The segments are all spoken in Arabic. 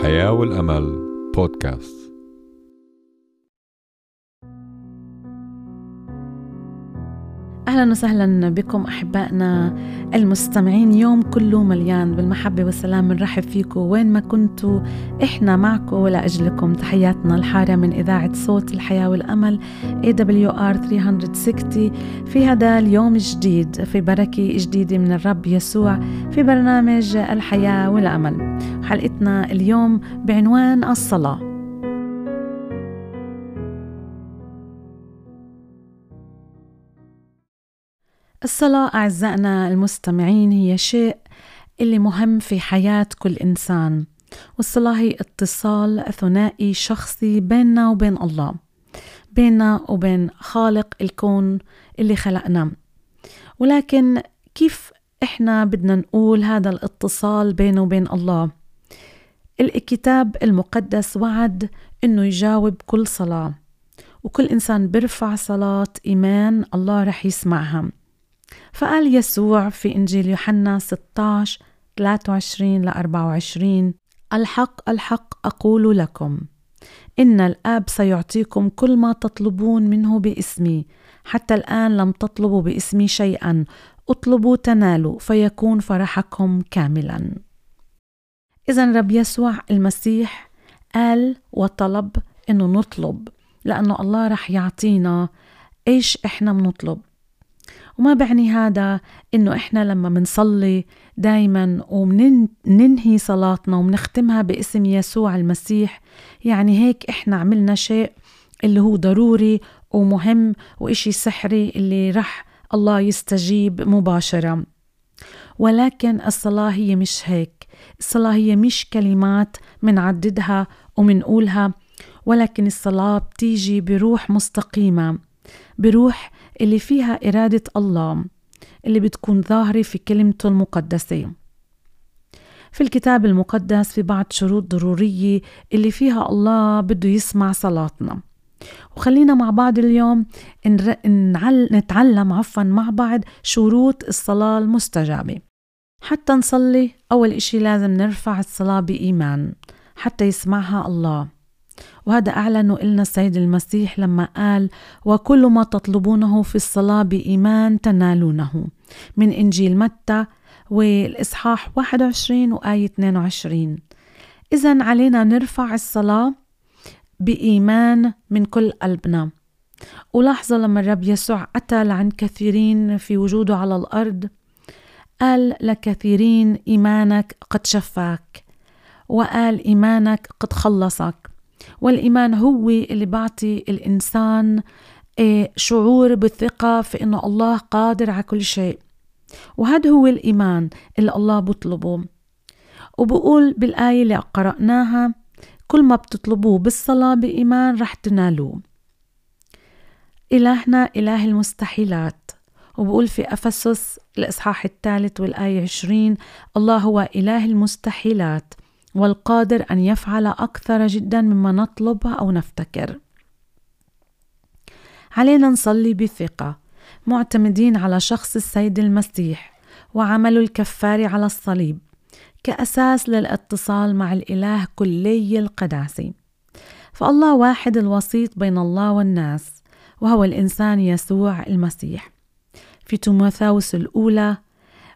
الحياة والأمل بودكاست أهلا وسهلا بكم أحبائنا المستمعين. يوم كله مليان بالمحبة والسلام بنرحب فيكم وين ما كنتوا. إحنا معكم ولاجلكم تحياتنا الحارة من إذاعة صوت الحياة والأمل AWR 360 في هذا اليوم الجديد في بركة جديدة من الرب يسوع في برنامج الحياة والأمل. حلقتنا اليوم بعنوان الصلاة. الصلاة أعزائنا المستمعين هي شيء اللي مهم في حياة كل إنسان والصلاة هي اتصال ثنائي شخصي بيننا وبين الله بيننا وبين خالق الكون اللي خلقنا ولكن كيف إحنا بدنا نقول هذا الاتصال بينه وبين الله؟ الكتاب المقدس وعد إنه يجاوب كل صلاة وكل إنسان بيرفع صلاة إيمان الله رح يسمعها. فقال يسوع في إنجيل يوحنا 16 23 ل 24 الحق الحق أقول لكم إن الآب سيعطيكم كل ما تطلبون منه باسمي حتى الآن لم تطلبوا باسمي شيئا اطلبوا تنالوا فيكون فرحكم كاملا. إذا رب يسوع المسيح قال وطلب إنه نطلب لأنه الله رح يعطينا إيش إحنا بنطلب. وما بعني هذا إنه إحنا لما منصلي دايما ومننهي صلاتنا ومنختمها باسم يسوع المسيح يعني هيك إحنا عملنا شيء اللي هو ضروري ومهم وإشي سحري اللي رح الله يستجيب مباشرة. ولكن الصلاة هي مش هيك. الصلاة هي مش كلمات منعددها ومنقولها ولكن الصلاة بتيجي بروح مستقيمة. بروح اللي فيها إرادة الله اللي بتكون ظاهرة في كلمته المقدسة. في الكتاب المقدس في بعض شروط ضرورية اللي فيها الله بده يسمع صلاتنا. وخلينا مع بعض اليوم نتعلم عفوا مع بعض شروط الصلاة المستجابة. حتى نصلي أول إشي لازم نرفع الصلاة بإيمان حتى يسمعها الله. وهذا أعلنه إلنا السيد المسيح لما قال وكل ما تطلبونه في الصلاة بإيمان تنالونه. من إنجيل متى والإصحاح 21 وآية 22 إذا علينا نرفع الصلاة بإيمان من كل قلبنا. ولاحظوا لما الرب يسوع أتى لعند كثيرين في وجوده على الأرض قال لكثيرين إيمانك قد شفاك وقال إيمانك قد خلصك. والإيمان هو اللي بعطي الإنسان آه، شعور بالثقة في إنه الله قادر على كل شيء. وهذا هو الإيمان اللي الله بطلبه وبقول بالآية اللي قرأناها كل ما بتطلبوه بالصلاة بإيمان رح تنالوه. إلهنا إله المستحيلات. وبقول في أفسس الإصحاح الثالث والآية 20 الله هو إله المستحيلات. والقادر أن يفعل أكثر جدا مما نطلب أو نفتكر. علينا نصلي بثقة معتمدين على شخص السيد المسيح وعمله الكفاري على الصليب كأساس للاتصال مع الإله كلي القداسه فالله واحد الوسيط بين الله والناس وهو الإنسان يسوع المسيح. في تيموثاوس الأولى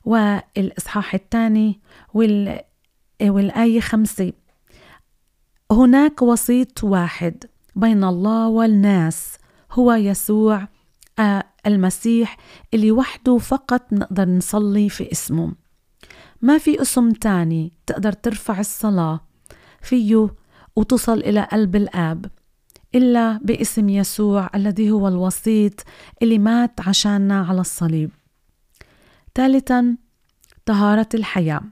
والإصحاح الثاني وال والآية خمسة. هناك وسيط واحد بين الله والناس هو يسوع آه، المسيح اللي وحده فقط نقدر نصلي في اسمه. ما في اسم تاني تقدر ترفع الصلاة فيه وتصل إلى قلب الآب إلا باسم يسوع الذي هو الوسيط اللي مات عشاننا على الصليب. ثالثا طهارة الحياة.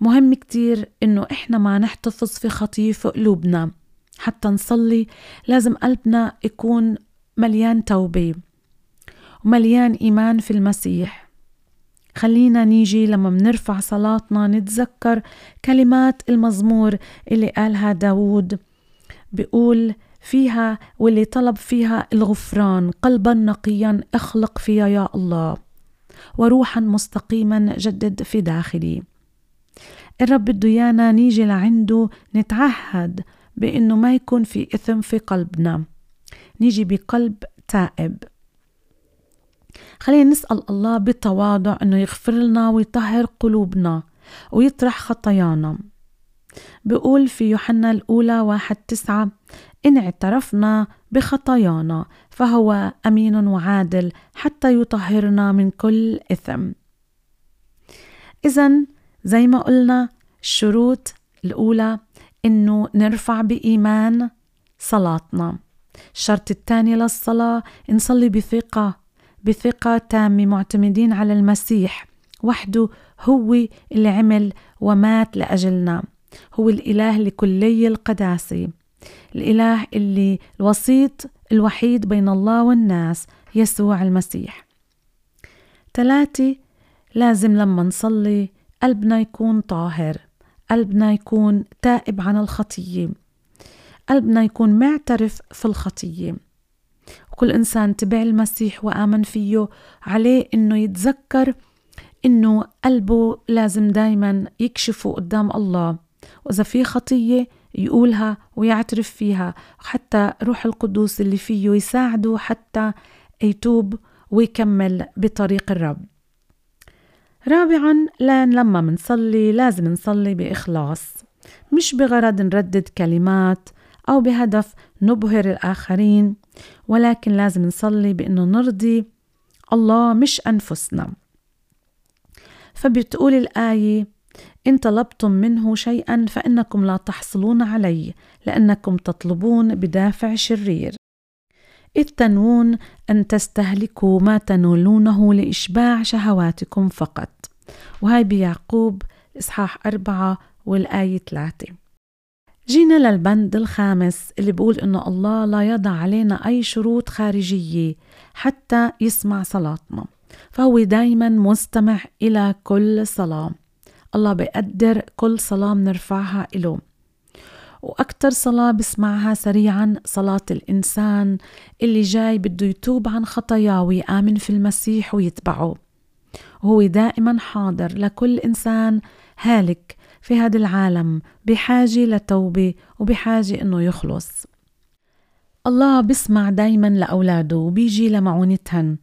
مهم كتير إنه إحنا ما نحتفظ في خطية في قلوبنا. حتى نصلي لازم قلبنا يكون مليان توبة ومليان إيمان في المسيح. خلينا نيجي لما منرفع صلاتنا نتذكر كلمات المزمور اللي قالها داود بيقول فيها واللي طلب فيها الغفران قلبا نقيا اخلق فيها يا الله وروحا مستقيما جدد في داخلي. الرب بده إيانا نيجي لعنده نتعهد بإنه ما يكون في إثم في قلبنا. نيجي بقلب تائب. خلينا نسأل الله بتواضع إنه يغفر لنا ويطهر قلوبنا ويطرح خطايانا. بيقول في يوحنا الأولى واحد تسعة إن اعترفنا بخطايانا فهو أمين وعادل حتى يطهرنا من كل إثم. إذا زي ما قلنا الشروط الأولى إنه نرفع بإيمان صلاتنا. الشرط الثاني للصلاة نصلي بثقة بثقة تامة معتمدين على المسيح. وحده هو اللي عمل ومات لأجلنا. هو الإله لكلي القداسة الإله اللي الوسيط الوحيد بين الله والناس يسوع المسيح. ثلاثة لازم لما نصلي قلبنا يكون طاهر قلبنا يكون تائب عن الخطية قلبنا يكون معترف في الخطية. وكل إنسان تبع المسيح وآمن فيه عليه إنه يتذكر إنه قلبه لازم دايما يكشفه قدام الله. وإذا في خطية يقولها ويعترف فيها حتى روح القدوس اللي فيه يساعده حتى يتوب ويكمل بطريق الرب. رابعا لأن لما منصلي لازم نصلي بإخلاص مش بغرض نردد كلمات أو بهدف نبهر الآخرين ولكن لازم نصلي بأنه نرضي الله مش أنفسنا. فبتقول الآية إن طلبتم منه شيئا فإنكم لا تحصلون عليه لأنكم تطلبون بدافع شرير. إذ تنوون أن تستهلكوا ما تنولونه لإشباع شهواتكم فقط. وهي بيعقوب إصحاح أربعة والآية ثلاثة. جينا للبند الخامس اللي بيقول إنه الله لا يضع علينا أي شروط خارجية حتى يسمع صلاتنا. فهو دايما مستمع إلى كل صلاة. الله بيقدر كل صلاة بنرفعها إله وأكتر صلاة بسمعها سريعا صلاة الإنسان اللي جاي بده يتوب عن خطاياه ويآمن في المسيح ويتبعه. وهو دائما حاضر لكل إنسان هالك في هذا العالم بحاجة لتوبة وبحاجة إنه يخلص. الله بسمع دايما لأولاده وبيجي لمعونتهن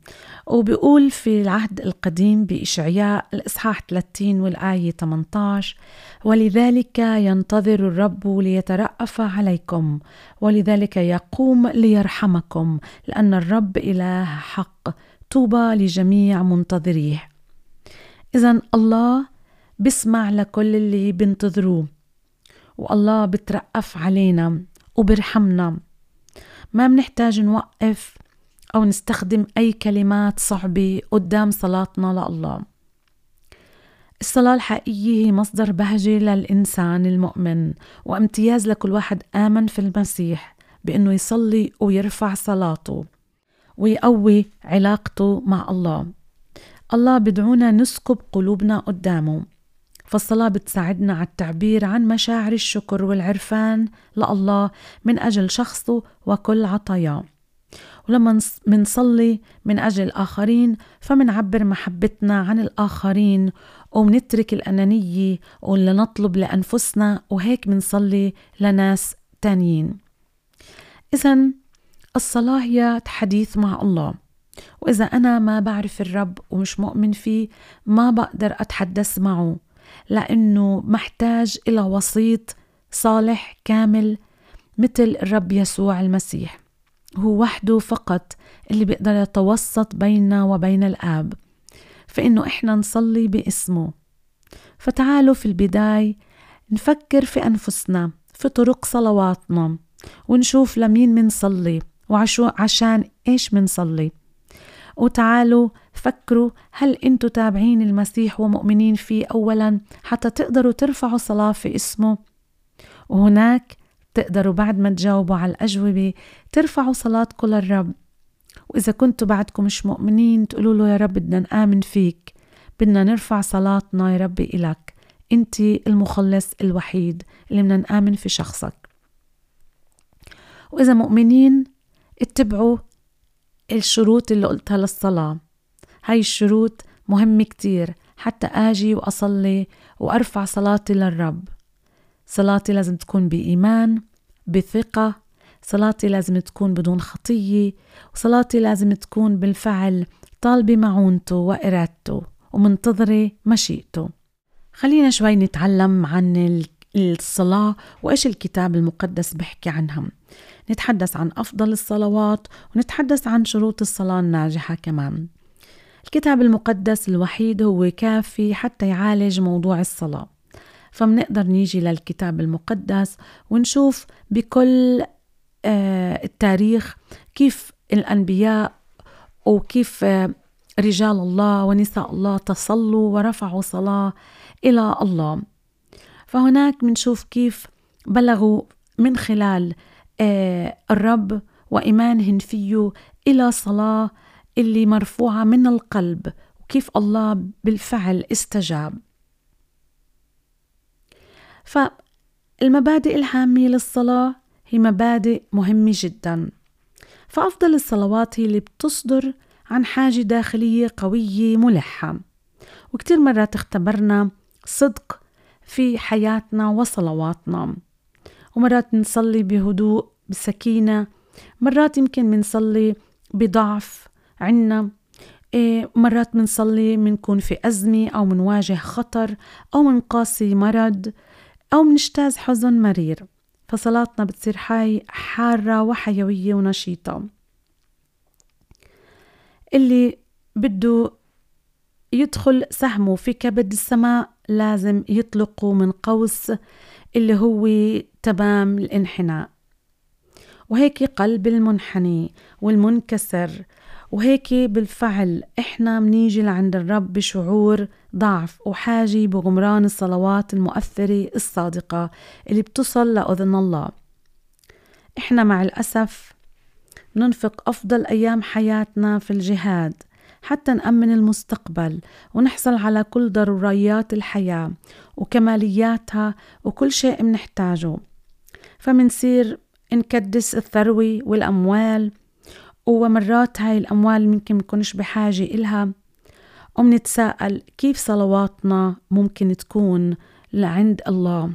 وبيقول في العهد القديم بإشعياء الإصحاح 30 والآية 18 ولذلك ينتظر الرب ليترأف عليكم ولذلك يقوم ليرحمكم لأن الرب إله حق. طوبى لجميع منتظريه. إذا الله بسمع لكل اللي بنتظروه والله بترأف علينا وبرحمنا ما بنحتاج نوقف أو نستخدم أي كلمات صعبة قدام صلاتنا لله. الصلاة الحقيقية هي مصدر بهجة للإنسان المؤمن وامتياز لكل واحد آمن في المسيح بأنه يصلي ويرفع صلاته ويقوي علاقته مع الله. الله بدعونا نسكب قلوبنا قدامه. فالصلاة بتساعدنا على التعبير عن مشاعر الشكر والعرفان لله من أجل شخصه وكل عطاياه ولما منصلي من أجل الآخرين فمنعبر محبتنا عن الآخرين ومنترك الأنانية ولنطلب لأنفسنا وهيك منصلي لناس تانيين. إذا الصلاة هي حديث مع الله. وإذا أنا ما بعرف الرب ومش مؤمن فيه ما بقدر أتحدث معه. لأنه محتاج إلى وسيط صالح كامل مثل الرب يسوع المسيح. هو وحده فقط اللي بيقدر يتوسط بيننا وبين الآب. فإنه إحنا نصلي باسمه. فتعالوا في البداية نفكر في أنفسنا في طرق صلواتنا ونشوف لمين منصلي وعشو عشان إيش منصلي. وتعالوا فكروا هل أنتوا تابعين المسيح ومؤمنين فيه اولا حتى تقدروا ترفعوا صلاة في اسمه؟ وهناك تقدروا بعد ما تجاوبوا على الأجوبة ترفعوا صلاتكم للرب وإذا كنتوا بعدكم مش مؤمنين تقولوا له يا رب بدنا نآمن فيك. بدنا نرفع صلاتنا يا ربي إلك. أنت المخلص الوحيد اللي بدنا نآمن في شخصك. وإذا مؤمنين اتبعوا الشروط اللي قلتها للصلاة. هاي الشروط مهمة كتير حتى آجي وأصلي وأرفع صلاتي للرب. صلاتي لازم تكون بإيمان بثقة. صلاتي لازم تكون بدون خطية. وصلاتي لازم تكون بالفعل طالبة معونته وإرادته ومنتظرة مشيئته. خلينا شوي نتعلم عن الصلاة وإيش الكتاب المقدس بحكي عنها. نتحدث عن أفضل الصلوات ونتحدث عن شروط الصلاة الناجحة كمان. الكتاب المقدس الوحيد هو كافي حتى يعالج موضوع الصلاة. فمنقدر نيجي للكتاب المقدس ونشوف بكل آه، التاريخ كيف الأنبياء وكيف آه، رجال الله ونساء الله تصلوا ورفعوا صلاة إلى الله. فهناك منشوف كيف بلغوا من خلال الرب وإيمانهن فيه إلى صلاة اللي مرفوعة من القلب وكيف الله بالفعل استجاب. فالمبادئ الهامة للصلاة هي مبادئ مهمة جدا. فأفضل الصلوات هي اللي بتصدر عن حاجة داخلية قوية ملحة. وكتير مرات اختبرنا صدق في حياتنا وصلواتنا. ومرات نصلي بهدوء بسكينة. مرات يمكن منصلي بضعف عنا. إيه مرات منصلي منكون في أزمة أو منواجه خطر أو منقاسي مرض أو منجتاز حزن مرير. فصلاتنا بتصير حي حارة وحيوية ونشيطة. اللي بده يدخل سهمه في كبد السماء لازم يطلقه من قوس. اللي هو تمام الانحناء. وهيك قلب المنحني والمنكسر. وهيك بالفعل إحنا منيجي لعند الرب بشعور ضعف وحاجة بغمران الصلوات المؤثرة الصادقة اللي بتصل لأذن الله. إحنا مع الأسف ننفق أفضل أيام حياتنا في الجهاد. حتى نأمن المستقبل ونحصل على كل ضروريات الحياة وكمالياتها وكل شيء منحتاجه فمنصير نكدس الثروة والأموال ومرات هاي الأموال ممكن نكونش بحاجة إلها. ومنتساءل كيف صلواتنا ممكن تكون لعند الله.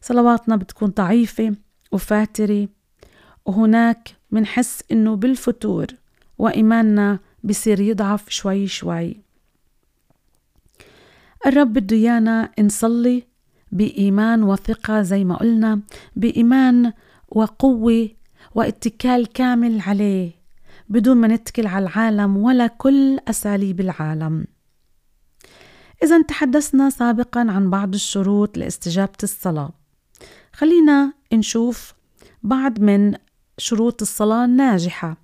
صلواتنا بتكون ضعيفة وفاترة وهناك منحس إنه بالفتور وإيماننا بصير يضعف شوي شوي. الرب بده إيانا نصلي بإيمان وثقة زي ما قلنا بإيمان وقوة واتكال كامل عليه بدون ما نتكل على العالم ولا كل أساليب العالم. إذا تحدثنا سابقا عن بعض الشروط لاستجابة الصلاة. خلينا نشوف بعض من شروط الصلاة الناجحة.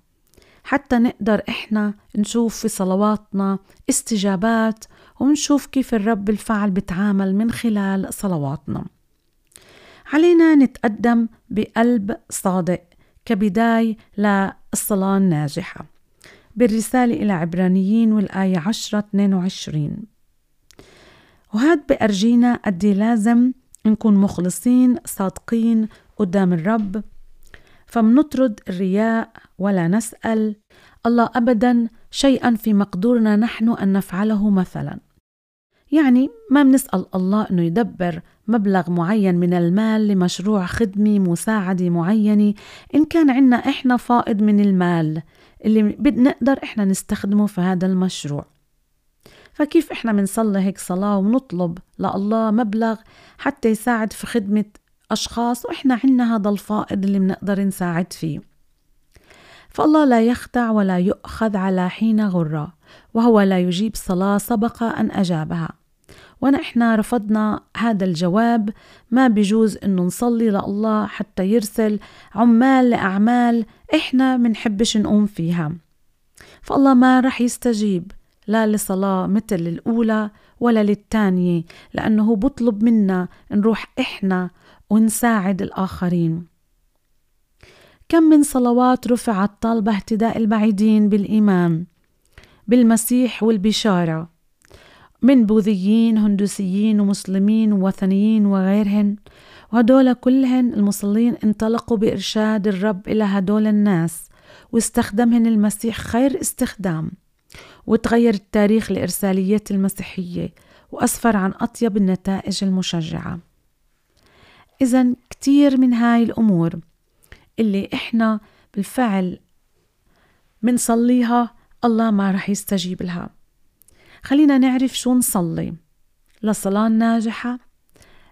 حتى نقدر إحنا نشوف في صلواتنا استجابات ونشوف كيف الرب الفعل بتعامل من خلال صلواتنا. علينا نتقدم بقلب صادق كبداية للصلاة الناجحة. بالرسالة إلى عبرانيين والآية 10 22 وهاد بأرجينا قد لازم نكون مخلصين صادقين قدام الرب فمنطرد الرياء ولا نسأل الله أبدا شيئا في مقدورنا نحن أن نفعله مثلا. يعني ما بنسأل الله أنه يدبر مبلغ معين من المال لمشروع خدمة مساعدة معينة. إن كان عنا إحنا فائض من المال اللي بنقدر إحنا نستخدمه في هذا المشروع. فكيف إحنا بنصلي هيك صلاة ونطلب لله مبلغ حتى يساعد في خدمة أشخاص وإحنا عنا هذا الفائض اللي بنقدر نساعد فيه. فالله لا يخدع ولا يؤخذ على حين غرة وهو لا يجيب صلاة سبق أن أجابها. ونحن رفضنا هذا الجواب ما بجوز إنه نصلي لله حتى يرسل عمال لأعمال إحنا منحبش نقوم فيها. فالله ما رح يستجيب لا لصلاة مثل الأولى ولا للتانية لأنه بطلب منا نروح إحنا ونساعد الآخرين. كم من صلوات رفعت طالبة اهتداء البعيدين بالإيمان بالمسيح والبشارة من بوذيين هندوسيين ومسلمين ووثنيين وغيرهن. وهدول كلهن المصلين انطلقوا بإرشاد الرب إلى هدول الناس واستخدمهن المسيح خير استخدام. وتغير التاريخ لإرساليات المسيحية وأسفر عن أطيب النتائج المشجعة. إذا كتير من هاي الأمور اللي إحنا بالفعل منصليها الله ما رح يستجيب لها. خلينا نعرف شو نصلي. لصلاة ناجحة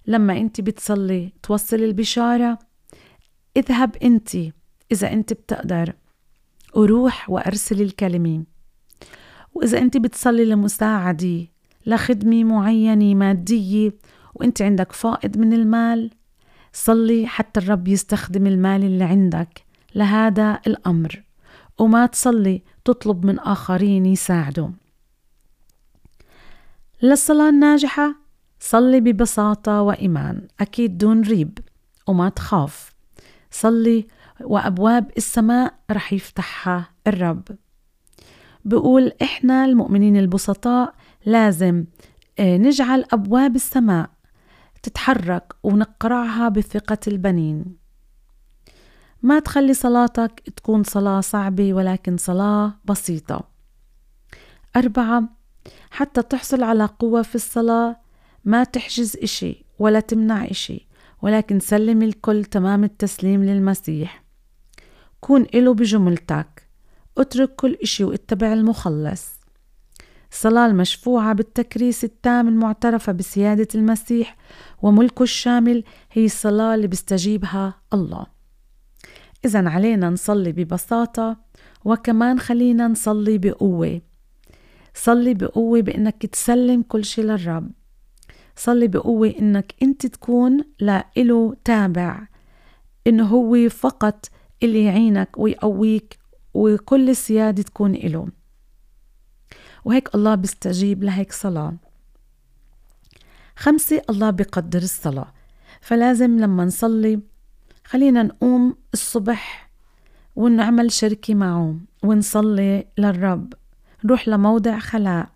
لما أنت بتصلي توصل البشارة اذهب أنت إذا أنت بتقدر وروح وأرسل الكلمة. وإذا أنت بتصلي لمساعدة لخدمة معينة مادية وأنت عندك فائض من المال صلي حتى الرب يستخدم المال اللي عندك لهذا الأمر وما تصلي تطلب من آخرين يساعدوا. للصلاة الناجحة صلي ببساطة وإيمان أكيد دون ريب وما تخاف. صلي وأبواب السماء رح يفتحها الرب. بقول إحنا المؤمنين البسطاء لازم آه، نجعل أبواب السماء تتحرك ونقرعها بثقة البنين. ما تخلي صلاتك تكون صلاة صعبة ولكن صلاة بسيطة. أربعة حتى تحصل على قوة في الصلاة ما تحجز إشي ولا تمنع إشي ولكن سلم الكل تمام التسليم للمسيح. كون إله بجملتك. اترك كل إشي واتبع المخلص. الصلاة المشفوعة بالتكريس التام المعترفة بسيادة المسيح وملكه الشامل هي الصلاة اللي بيستجيبها الله. إذا علينا نصلي ببساطة وكمان خلينا نصلي بقوة. صلي بقوة بإنك تسلم كل شي للرب. صلي بقوة إنك أنت تكون لإله تابع إنه هو فقط اللي يعينك ويقويك وكل السيادة تكون إله. وهيك الله بيستجيب لهيك صلاة. خمسة الله بيقدر الصلاة. فلازم لما نصلي خلينا نقوم الصبح ونعمل شركة معه ونصلي للرب. نروح لموضع خلاء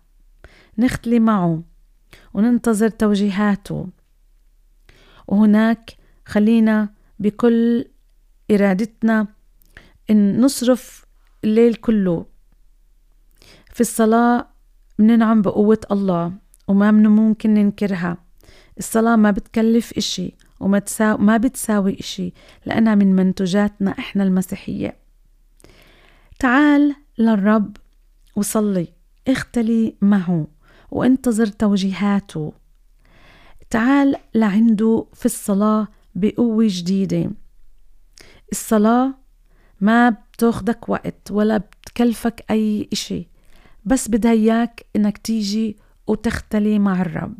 نختلي معه وننتظر توجيهاته. وهناك خلينا بكل إرادتنا إن نصرف الليل كله في الصلاة مننعم بقوة الله وما من ممكن ننكرها. الصلاة ما بتكلف إشي وما تساو ما بتساوي إشي لأنها من منتجاتنا إحنا المسيحية. تعال للرب وصلي اختلي معه وانتظر توجيهاته. تعال لعنده في الصلاة بقوة جديدة. الصلاة ما بتاخدك وقت ولا بتكلفك أي إشي. بس بدها إياك إنك تيجي وتختلي مع الرب.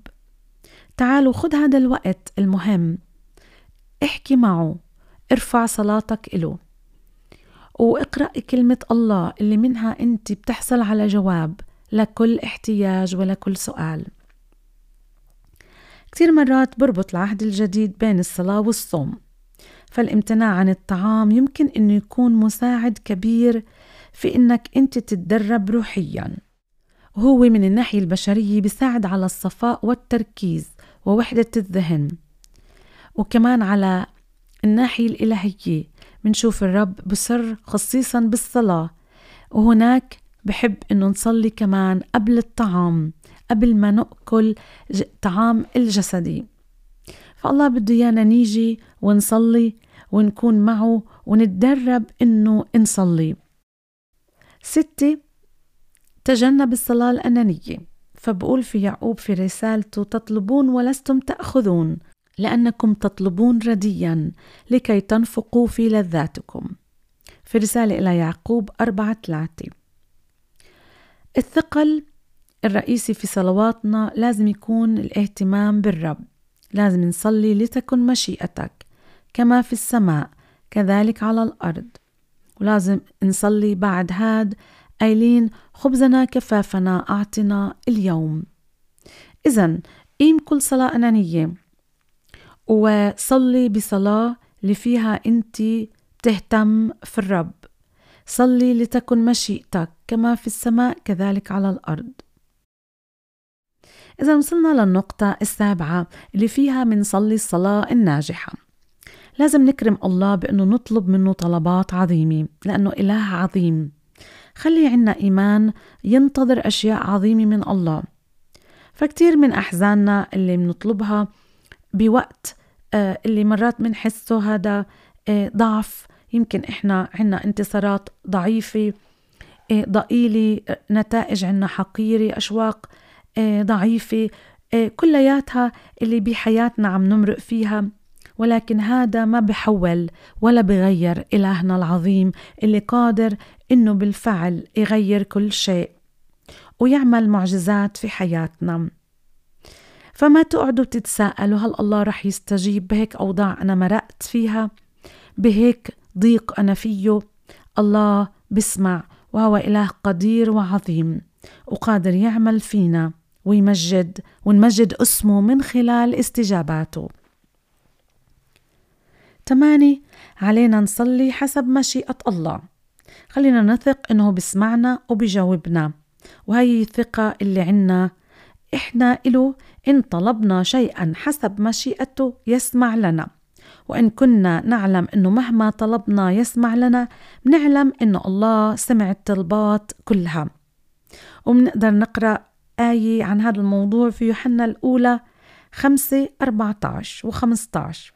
تعالوا خد هذا الوقت المهم. احكي معه. ارفع صلاتك إله. واقرأ كلمة الله اللي منها أنت بتحصل على جواب لكل احتياج ولكل سؤال. كثير مرات بربط العهد الجديد بين الصلاة والصوم. فالامتناع عن الطعام يمكن أنه يكون مساعد كبير في أنك أنت تتدرب روحيا. وهو من الناحية البشرية بيساعد على الصفاء والتركيز ووحدة الذهن. وكمان على الناحية الإلهية منشوف الرب بسر خصيصا بالصلاة. وهناك بحب إنه نصلي كمان قبل الطعام قبل ما نأكل طعام الجسدي. فالله بده إيانا نيجي ونصلي ونكون معه ونتدرب إنه نصلي. ستة تجنب الصلاة الأنانية. فبقول في يعقوب في رسالته تطلبون ولستم تأخذون لأنكم تطلبون رديا لكي تنفقوا في لذاتكم. في رسالة إلى يعقوب أربعة ثلاثة. الثقل الرئيسي في صلواتنا لازم يكون الاهتمام بالرب. لازم نصلي لتكن مشيئتك كما في السماء كذلك على الأرض. ولازم نصلي بعد هاد. قايلين خبزنا كفافنا أعطنا اليوم. إذا قيم كل صلاة أنانية. وصلي بصلاة اللي فيها أنت تهتم في الرب. صلي لتكن مشيئتك كما في السماء كذلك على الأرض. إذا وصلنا للنقطة السابعة اللي فيها منصلي الصلاة الناجحة. لازم نكرم الله بأنه نطلب منه طلبات عظيمة لأنه إله عظيم. خلي عنا إيمان ينتظر أشياء عظيمة من الله. فكتير من أحزاننا اللي بنطلبها بوقت آه، اللي مرات بنحسه هذا آه، ضعف. يمكن إحنا عنا انتصارات ضعيفة آه، ضئيلة نتائج عنا حقيرة أشواق ضعيفة كلياتها اللي بحياتنا عم نمرق فيها. ولكن هذا ما بحول ولا بغير إلهنا العظيم اللي قادر إنه بالفعل يغير كل شيء ويعمل معجزات في حياتنا. فما تقعدوا تتساءلوا هل الله رح يستجيب بهيك أوضاع أنا مرقت فيها؟ بهيك ضيق أنا فيه؟ الله بسمع وهو إله قدير وعظيم وقادر يعمل فينا ويمجد ونمجد اسمه من خلال استجاباته. تماني علينا نصلي حسب مشيئة الله. خلينا نثق إنه بسمعنا وبجاوبنا وهي الثقة اللي عنا. إحنا إله إن طلبنا شيئا حسب مشيئته يسمع لنا. وإن كنا نعلم إنه مهما طلبنا يسمع لنا بنعلم إنه الله سمع الطلبات كلها. وبنقدر نقرأ آية عن هذا الموضوع في يوحنا الأولى خمسة أربعة عشر وخمسة عشر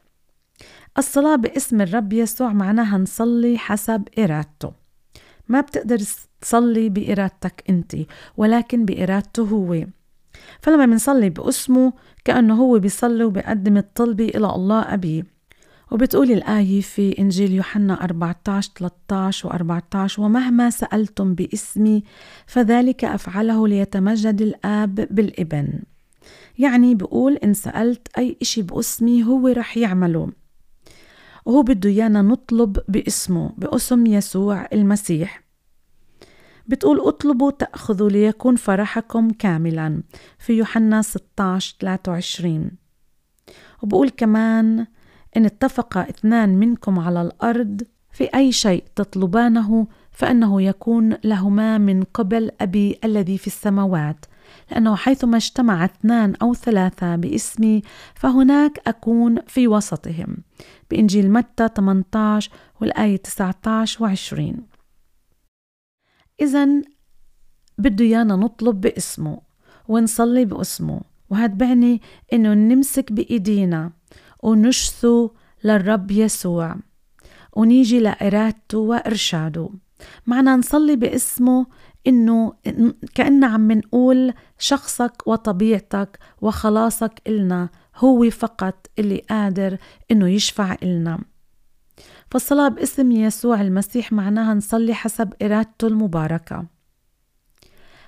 الصلاة باسم الرب يسوع معناها نصلي حسب إرادته. ما بتقدر تصلي بإرادتك أنت ولكن بإرادته هو. فلما بنصلي باسمه كأنه هو بيصلي وبيقدم الطلبة إلى الله أبيه وبتقول الآية في إنجيل يوحنا 14 13 و 14 ومهما سألتم باسمي فذلك أفعله ليتمجد الآب بالإبن. يعني بقول إن سألت أي إشي باسمي هو رح يعمله. وهو بده إيانا نطلب باسمه باسم يسوع المسيح. بتقول اطلبوا تأخذوا ليكون فرحكم كاملا في يوحنا 16 23 وبقول كمان إن اتفق اثنان منكم على الأرض في أي شيء تطلبانه فإنه يكون لهما من قبل أبي الذي في السماوات. لأنه حيثما اجتمع اثنان أو ثلاثة باسمي فهناك أكون في وسطهم. بإنجيل متى 18 والآية 19 و 20 إذا بده يانا نطلب باسمه ونصلي باسمه وهذا بعني إنه نمسك بإيدينا ونشثو للرب يسوع ونيجي لإرادته وإرشاده. معنا نصلي باسمه إنه كأننا عم نقول شخصك وطبيعتك وخلاصك إلنا هو فقط اللي قادر إنه يشفع إلنا. فالصلاة باسم يسوع المسيح معناها نصلي حسب إرادته المباركة.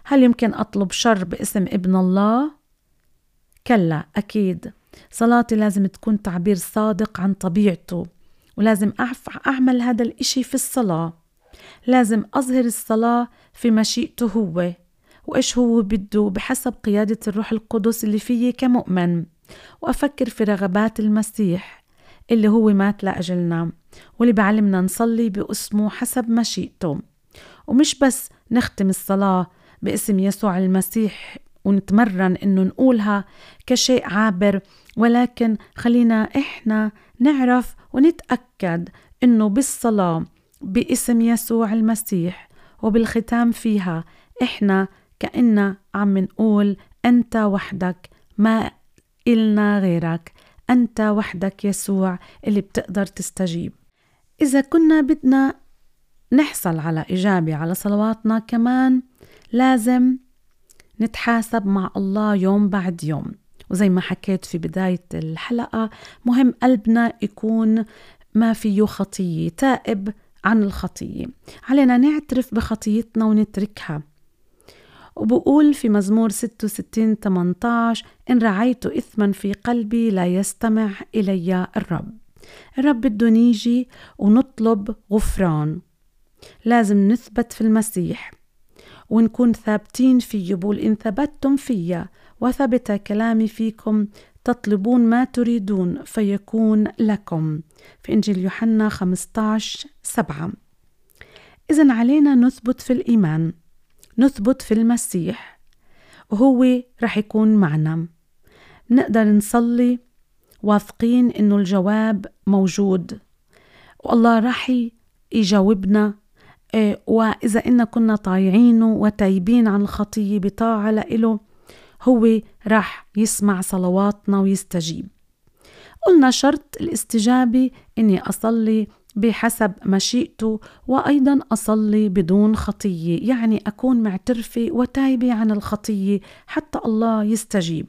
هل يمكن أطلب شر باسم ابن الله؟ كلا أكيد. صلاتي لازم تكون تعبير صادق عن طبيعته ولازم أعمل هذا الإشي في الصلاة. لازم أظهر الصلاة في مشيئته هو. وإيش هو بده بحسب قيادة الروح القدس اللي فيي كمؤمن. وأفكر في رغبات المسيح اللي هو مات لأجلنا واللي بعلمنا نصلي بأسمه حسب مشيئته. ومش بس نختم الصلاة باسم يسوع المسيح ونتمرن إنه نقولها كشيء عابر ولكن خلينا إحنا نعرف ونتأكد إنه بالصلاة باسم يسوع المسيح وبالختام فيها إحنا كأننا عم نقول أنت وحدك ما إلنا غيرك أنت وحدك يسوع اللي بتقدر تستجيب. إذا كنا بدنا نحصل على إجابة على صلواتنا كمان لازم نتحاسب مع الله يوم بعد يوم. وزي ما حكيت في بداية الحلقة مهم قلبنا يكون ما فيه خطية تائب عن الخطية. علينا نعترف بخطيتنا ونتركها. وبقول في مزمور 66 18 إن رعيت إثما في قلبي لا يستمع إلي الرب. الرب بده نيجي ونطلب غفران. لازم نثبت في المسيح. ونكون ثابتين فيه بقول إن ثبتتم فيا وثبت كلامي فيكم تطلبون ما تريدون فيكون لكم. في إنجيل يوحنا 15 7 إذا علينا نثبت في الإيمان. نثبت في المسيح. وهو رح يكون معنا. نقدر نصلي واثقين إنه الجواب موجود. والله رح يجاوبنا. آه، وإذا إنا كنا طايعينه وتايبين عن الخطية بطاعة لإله هو راح يسمع صلواتنا ويستجيب. قلنا شرط الاستجابة إني أصلي بحسب مشيئته وأيضا أصلي بدون خطية يعني أكون معترفة وتايبة عن الخطية حتى الله يستجيب.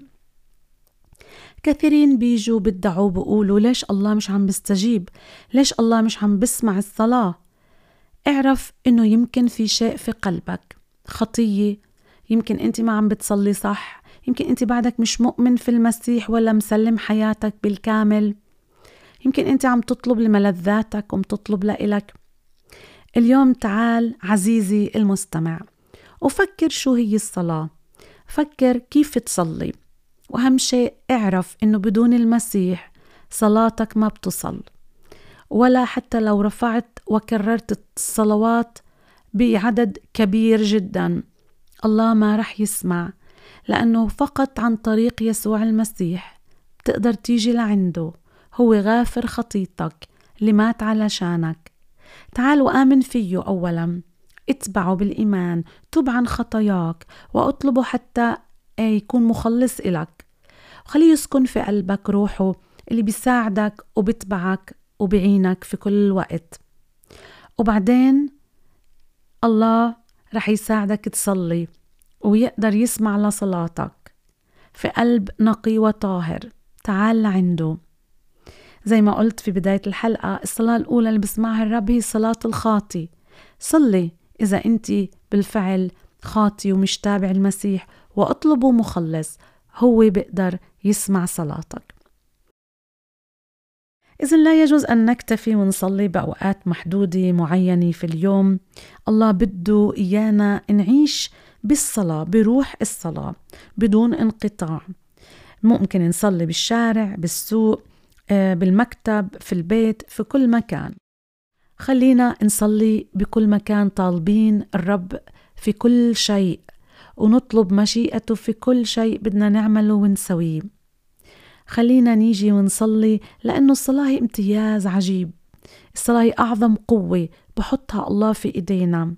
كثيرين بيجوا بدعوا بيقولوا ليش الله مش عم بيستجيب؟ ليش الله مش عم بسمع الصلاة؟ اعرف إنه يمكن في شيء في قلبك خطية. يمكن أنت ما عم بتصلي صح يمكن أنت بعدك مش مؤمن في المسيح ولا مسلم حياتك بالكامل. يمكن أنت عم تطلب لملذاتك وم تطلب لإلك. اليوم تعال عزيزي المستمع وفكر شو هي الصلاة. فكر كيف تصلي. وأهم شيء اعرف إنه بدون المسيح صلاتك ما بتصل. ولا حتى لو رفعت وكررت الصلوات بعدد كبير جدا. الله ما رح يسمع. لأنه فقط عن طريق يسوع المسيح. بتقدر تيجي لعنده. هو غافر خطيتك. اللي مات علشانك تعال وآمن فيه أولا. اتبعه بالإيمان. تب عن خطاياك. وأطلبه حتى يكون مخلص إلك. وخليه يسكن في قلبك روحه اللي بيساعدك وبتبعك وبعينك في كل وقت. وبعدين الله رح يساعدك تصلي. ويقدر يسمع لصلاتك. في قلب نقي وطاهر. تعال لعنده. زي ما قلت في بداية الحلقة الصلاة الأولى اللي بسمعها الرب هي صلاة الخاطي. صلي إذا أنت بالفعل خاطي ومش تابع المسيح واطلبوا مخلص. هو بيقدر يسمع صلاتك. إذا لا يجوز أن نكتفي ونصلي بأوقات محدودة معينة في اليوم. الله بده إيانا نعيش بالصلاة بروح الصلاة بدون انقطاع. ممكن نصلي بالشارع بالسوق آه، بالمكتب في البيت في كل مكان. خلينا نصلي بكل مكان طالبين الرب في كل شيء ونطلب مشيئته في كل شيء بدنا نعمله ونسويه. خلينا نيجي ونصلي لأنه الصلاة هي امتياز عجيب. الصلاة هي أعظم قوة بحطها الله في إيدينا.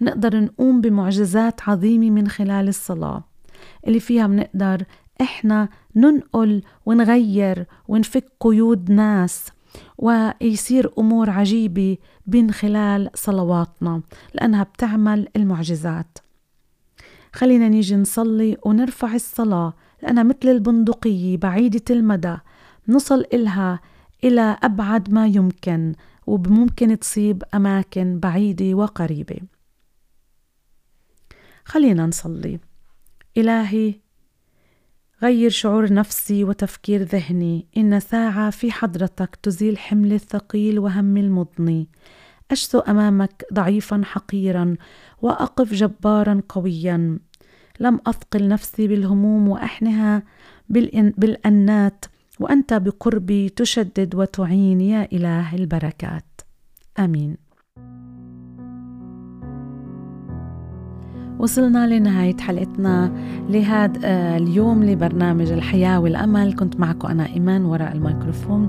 نقدر نقوم بمعجزات عظيمة من خلال الصلاة. اللي فيها بنقدر إحنا ننقل ونغير ونفك قيود ناس ويصير أمور عجيبة من خلال صلواتنا لأنها بتعمل المعجزات. خلينا نيجي نصلي ونرفع الصلاة لأنها مثل البندقية بعيدة المدى. نصل إلها إلى أبعد ما يمكن وممكن تصيب أماكن بعيدة وقريبة. خلينا نصلي. إلهي غير شعور نفسي وتفكير ذهني. إن ساعة في حضرتك تزيل حمل الثقيل وهم المضني. أشثو أمامك ضعيفا حقيرا وأقف جبارا قويا. لم أثقل نفسي بالهموم وأحنها بالأنات. وأنت بقربي تشدد وتعين يا إله البركات. آمين. وصلنا لنهاية حلقتنا. لهذا آه، اليوم لبرنامج الحياة والأمل. كنت معكم أنا إيمان وراء الميكروفون.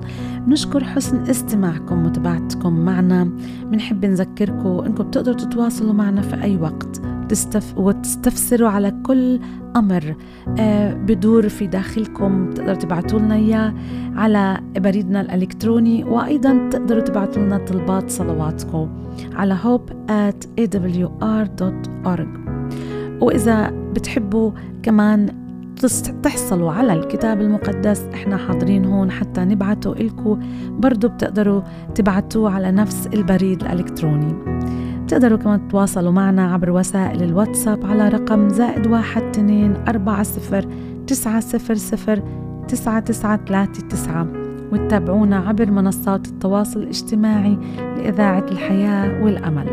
نشكر حسن استماعكم ومتابعتكم معنا. بنحب نذكركم أنكم بتقدروا تتواصلوا معنا في أي وقت. تستف... وتستفسروا على كل أمر آه، بدور في داخلكم. تقدروا تبعتوا لنا إياه على بريدنا الإلكتروني. وأيضا تقدروا تبعتوا لنا طلبات صلواتكم على hope at awr.org وإذا بتحبوا كمان تحصلوا على الكتاب المقدس إحنا حاضرين هون حتى نبعته إلكم برضو بتقدروا تبعتوه على نفس البريد الإلكتروني. بتقدروا كمان تتواصلوا معنا عبر وسائل الواتساب على رقم زائد واحد اثنين أربعة صفر تسعة صفر صفر تسعة تسعة ثلاثة تسعة. وتتابعونا عبر منصات التواصل الاجتماعي لإذاعة الحياة والأمل.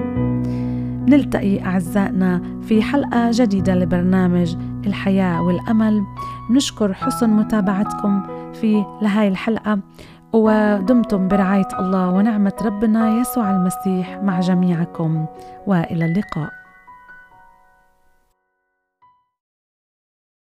نلتقي أعزائنا في حلقة جديدة لبرنامج الحياة والأمل. نشكر حسن متابعتكم في لهاي الحلقة ودمتم برعاية الله ونعمة ربنا يسوع المسيح مع جميعكم. وإلى اللقاء.